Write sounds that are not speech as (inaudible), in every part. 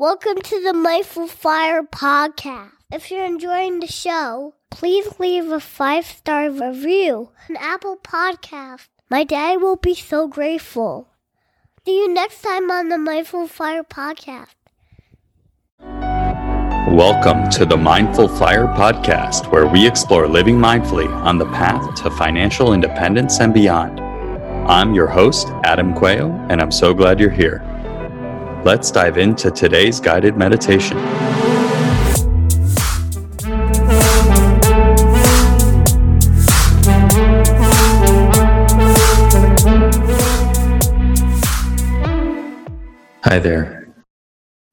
Welcome to the Mindful Fire podcast. If you're enjoying the show, please leave a five star review on Apple Podcast. My dad will be so grateful. See you next time on the Mindful Fire podcast. Welcome to the Mindful Fire podcast, where we explore living mindfully on the path to financial independence and beyond. I'm your host, Adam Quaile, and I'm so glad you're here. Let's dive into today's guided meditation. Hi there.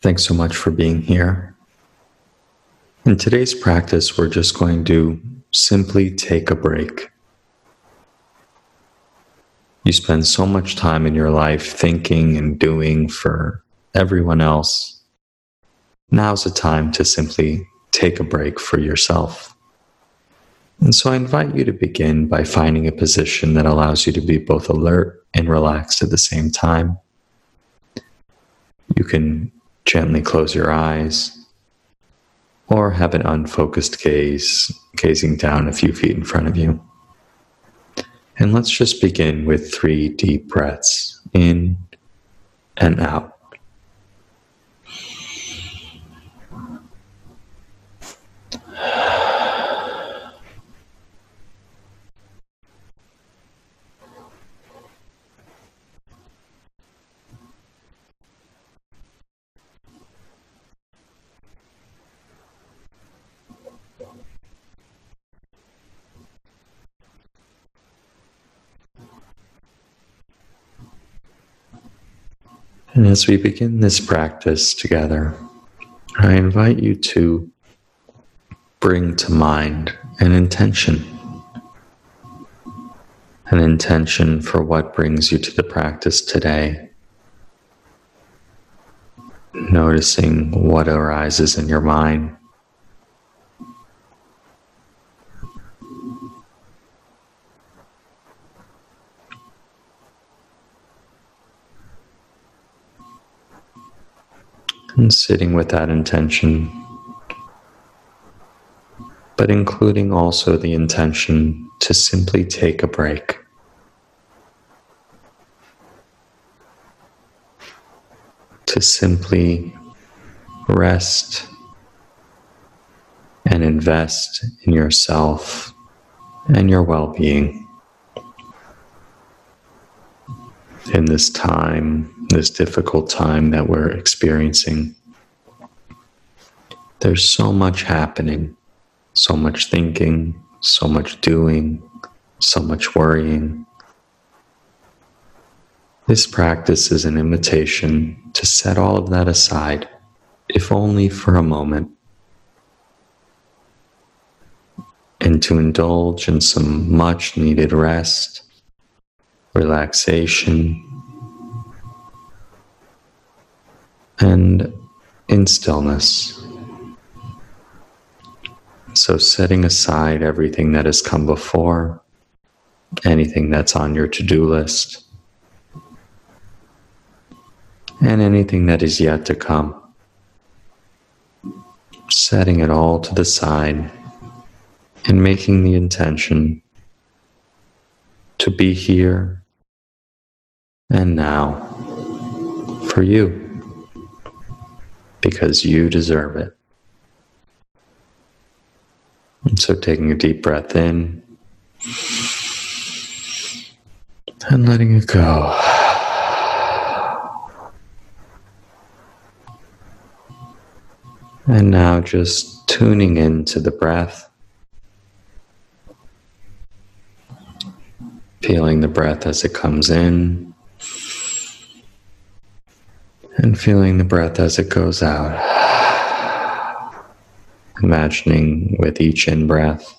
Thanks so much for being here. In today's practice, we're just going to simply take a break. You spend so much time in your life thinking and doing for everyone else. Now's the time to simply take a break for yourself. And so I invite you to begin by finding a position that allows you to be both alert and relaxed at the same time. You can gently close your eyes or have an unfocused gaze, gazing down a few feet in front of you. And let's just begin with three deep breaths in and out. And as we begin this practice together, I invite you to bring to mind an intention. An intention for what brings you to the practice today. Noticing what arises in your mind. And sitting with that intention, but including also the intention to simply take a break. To simply rest and invest in yourself and your well being. In this time this difficult time that we're experiencing. There's so much happening, so much thinking, so much doing, so much worrying. This practice is an invitation to set all of that aside, if only for a moment, and to indulge in some much needed rest, relaxation, and in stillness. So, setting aside everything that has come before, anything that's on your to do list, and anything that is yet to come. Setting it all to the side and making the intention to be here and now for you because you deserve it. And so taking a deep breath in and letting it go. And now just tuning into the breath, feeling the breath as it comes in and feeling the breath as it goes out. Imagining with each in breath,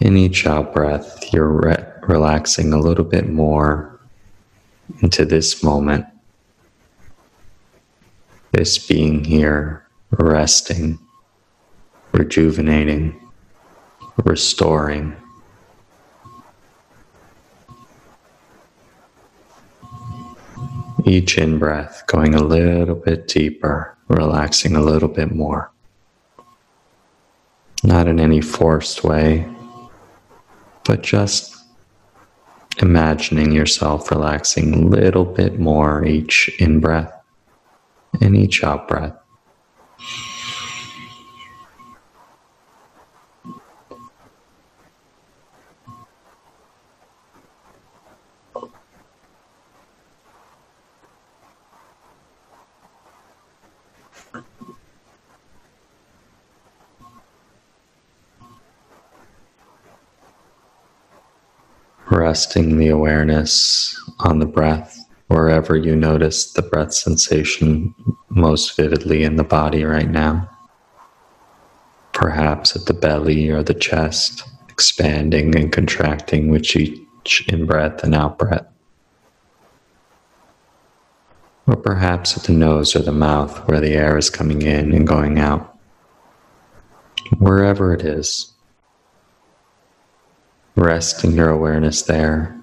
in each out breath, you're re- relaxing a little bit more into this moment, this being here, resting, rejuvenating, restoring. Each in breath going a little bit deeper, relaxing a little bit more. Not in any forced way, but just imagining yourself relaxing a little bit more each in breath and each out breath. Resting the awareness on the breath wherever you notice the breath sensation most vividly in the body right now. Perhaps at the belly or the chest, expanding and contracting with each in breath and out breath. Or perhaps at the nose or the mouth where the air is coming in and going out. Wherever it is, resting your awareness there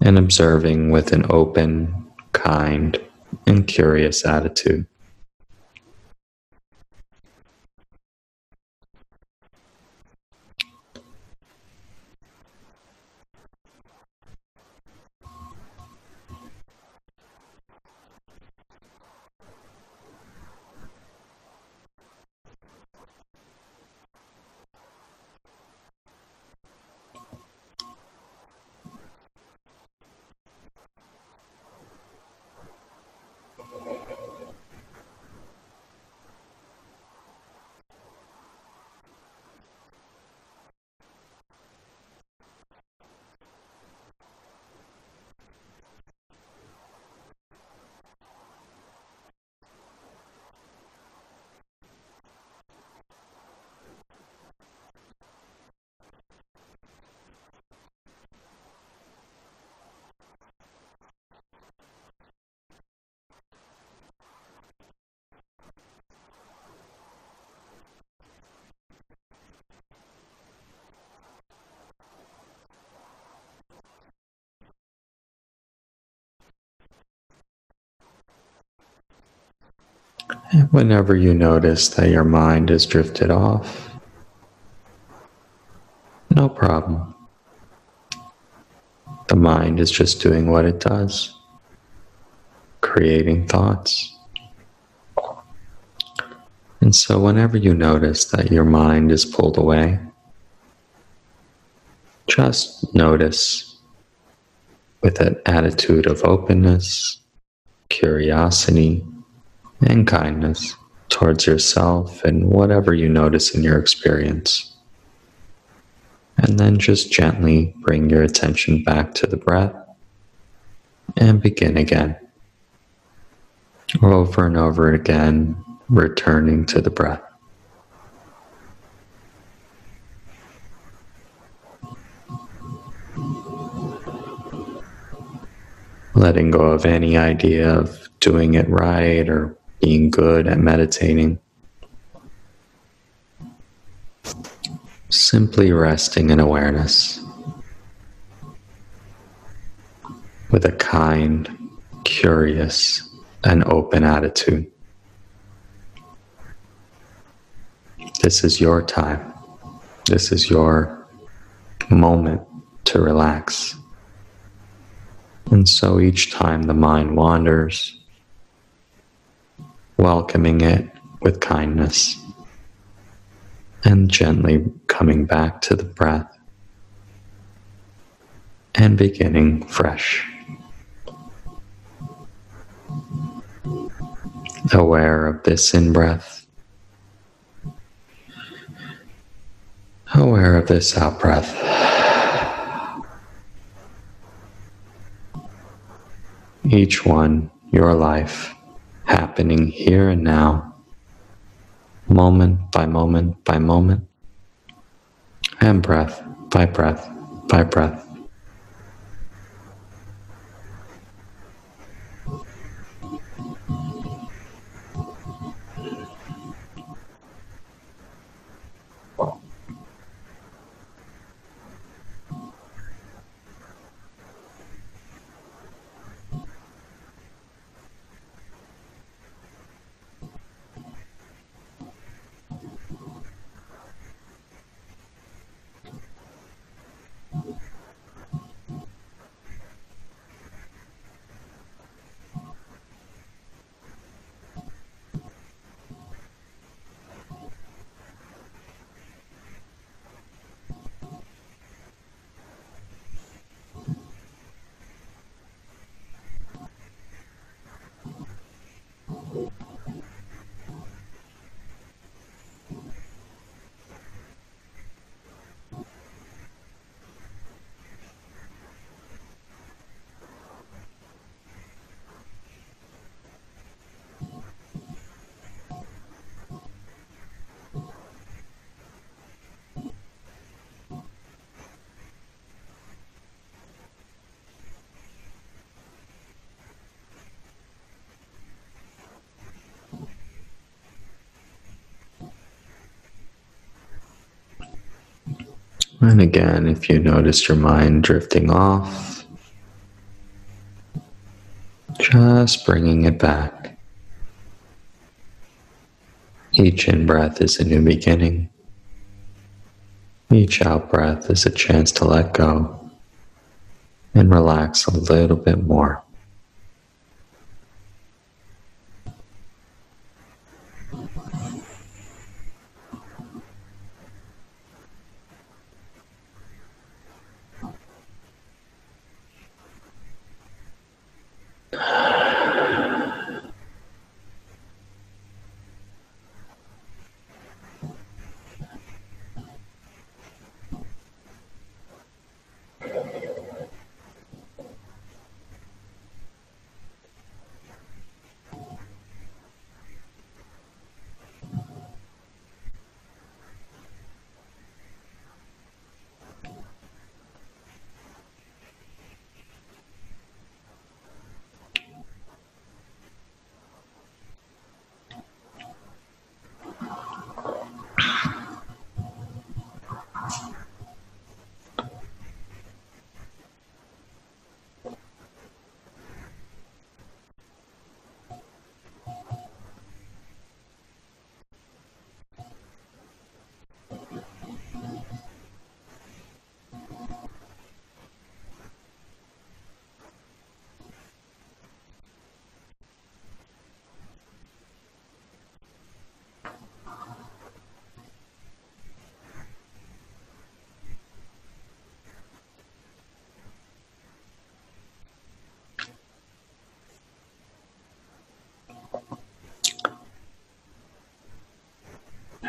and observing with an open, kind, and curious attitude. Whenever you notice that your mind has drifted off, no problem. The mind is just doing what it does, creating thoughts. And so, whenever you notice that your mind is pulled away, just notice with an attitude of openness, curiosity, and kindness towards yourself and whatever you notice in your experience. And then just gently bring your attention back to the breath and begin again. Over and over again, returning to the breath. Letting go of any idea of doing it right or being good at meditating. Simply resting in awareness with a kind, curious, and open attitude. This is your time. This is your moment to relax. And so each time the mind wanders, welcoming it with kindness, and gently coming back to the breath and beginning fresh. Aware of this in breath, aware of this out breath. Each one, your life happening here and now, moment by moment by moment, and breath by breath by breath. And again, if you notice your mind drifting off, just bringing it back. Each in breath is a new beginning. Each out breath is a chance to let go and relax a little bit more.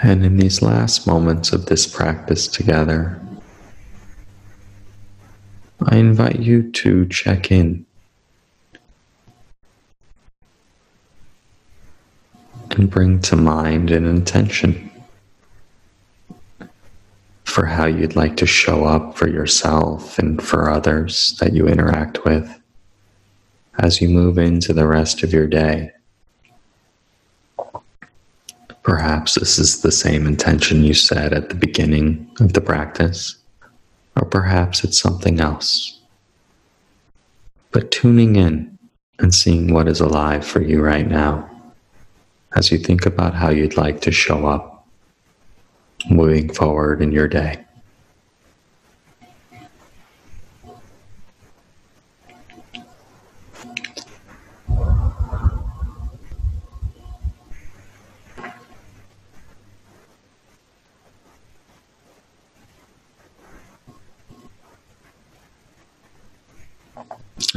And in these last moments of this practice together, I invite you to check in and bring to mind an intention for how you'd like to show up for yourself and for others that you interact with as you move into the rest of your day. Perhaps this is the same intention you said at the beginning of the practice, or perhaps it's something else. But tuning in and seeing what is alive for you right now as you think about how you'd like to show up moving forward in your day.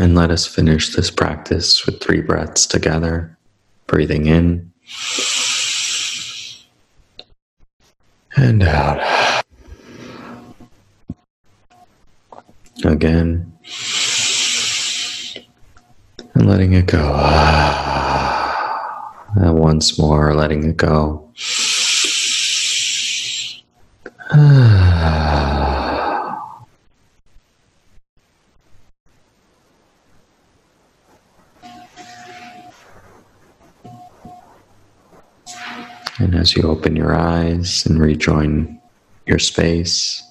And let us finish this practice with three breaths together. Breathing in and out. Again. And letting it go. And once more, letting it go. (sighs) And you open your eyes and rejoin your space,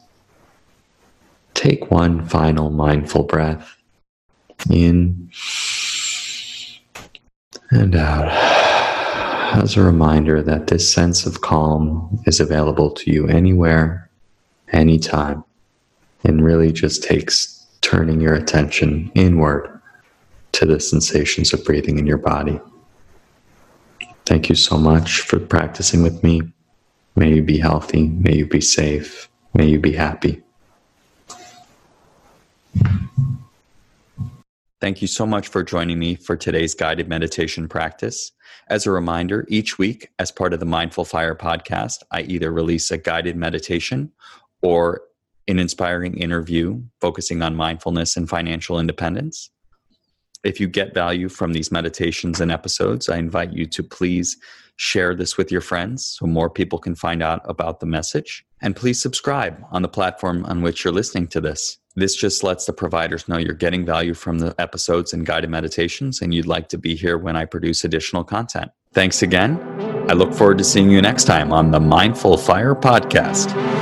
take one final mindful breath in and out as a reminder that this sense of calm is available to you anywhere, anytime, and really just takes turning your attention inward to the sensations of breathing in your body. Thank you so much for practicing with me. May you be healthy. May you be safe. May you be happy. Thank you so much for joining me for today's guided meditation practice. As a reminder, each week, as part of the Mindful Fire podcast, I either release a guided meditation or an inspiring interview focusing on mindfulness and financial independence. If you get value from these meditations and episodes, I invite you to please share this with your friends so more people can find out about the message. And please subscribe on the platform on which you're listening to this. This just lets the providers know you're getting value from the episodes and guided meditations, and you'd like to be here when I produce additional content. Thanks again. I look forward to seeing you next time on the Mindful Fire Podcast.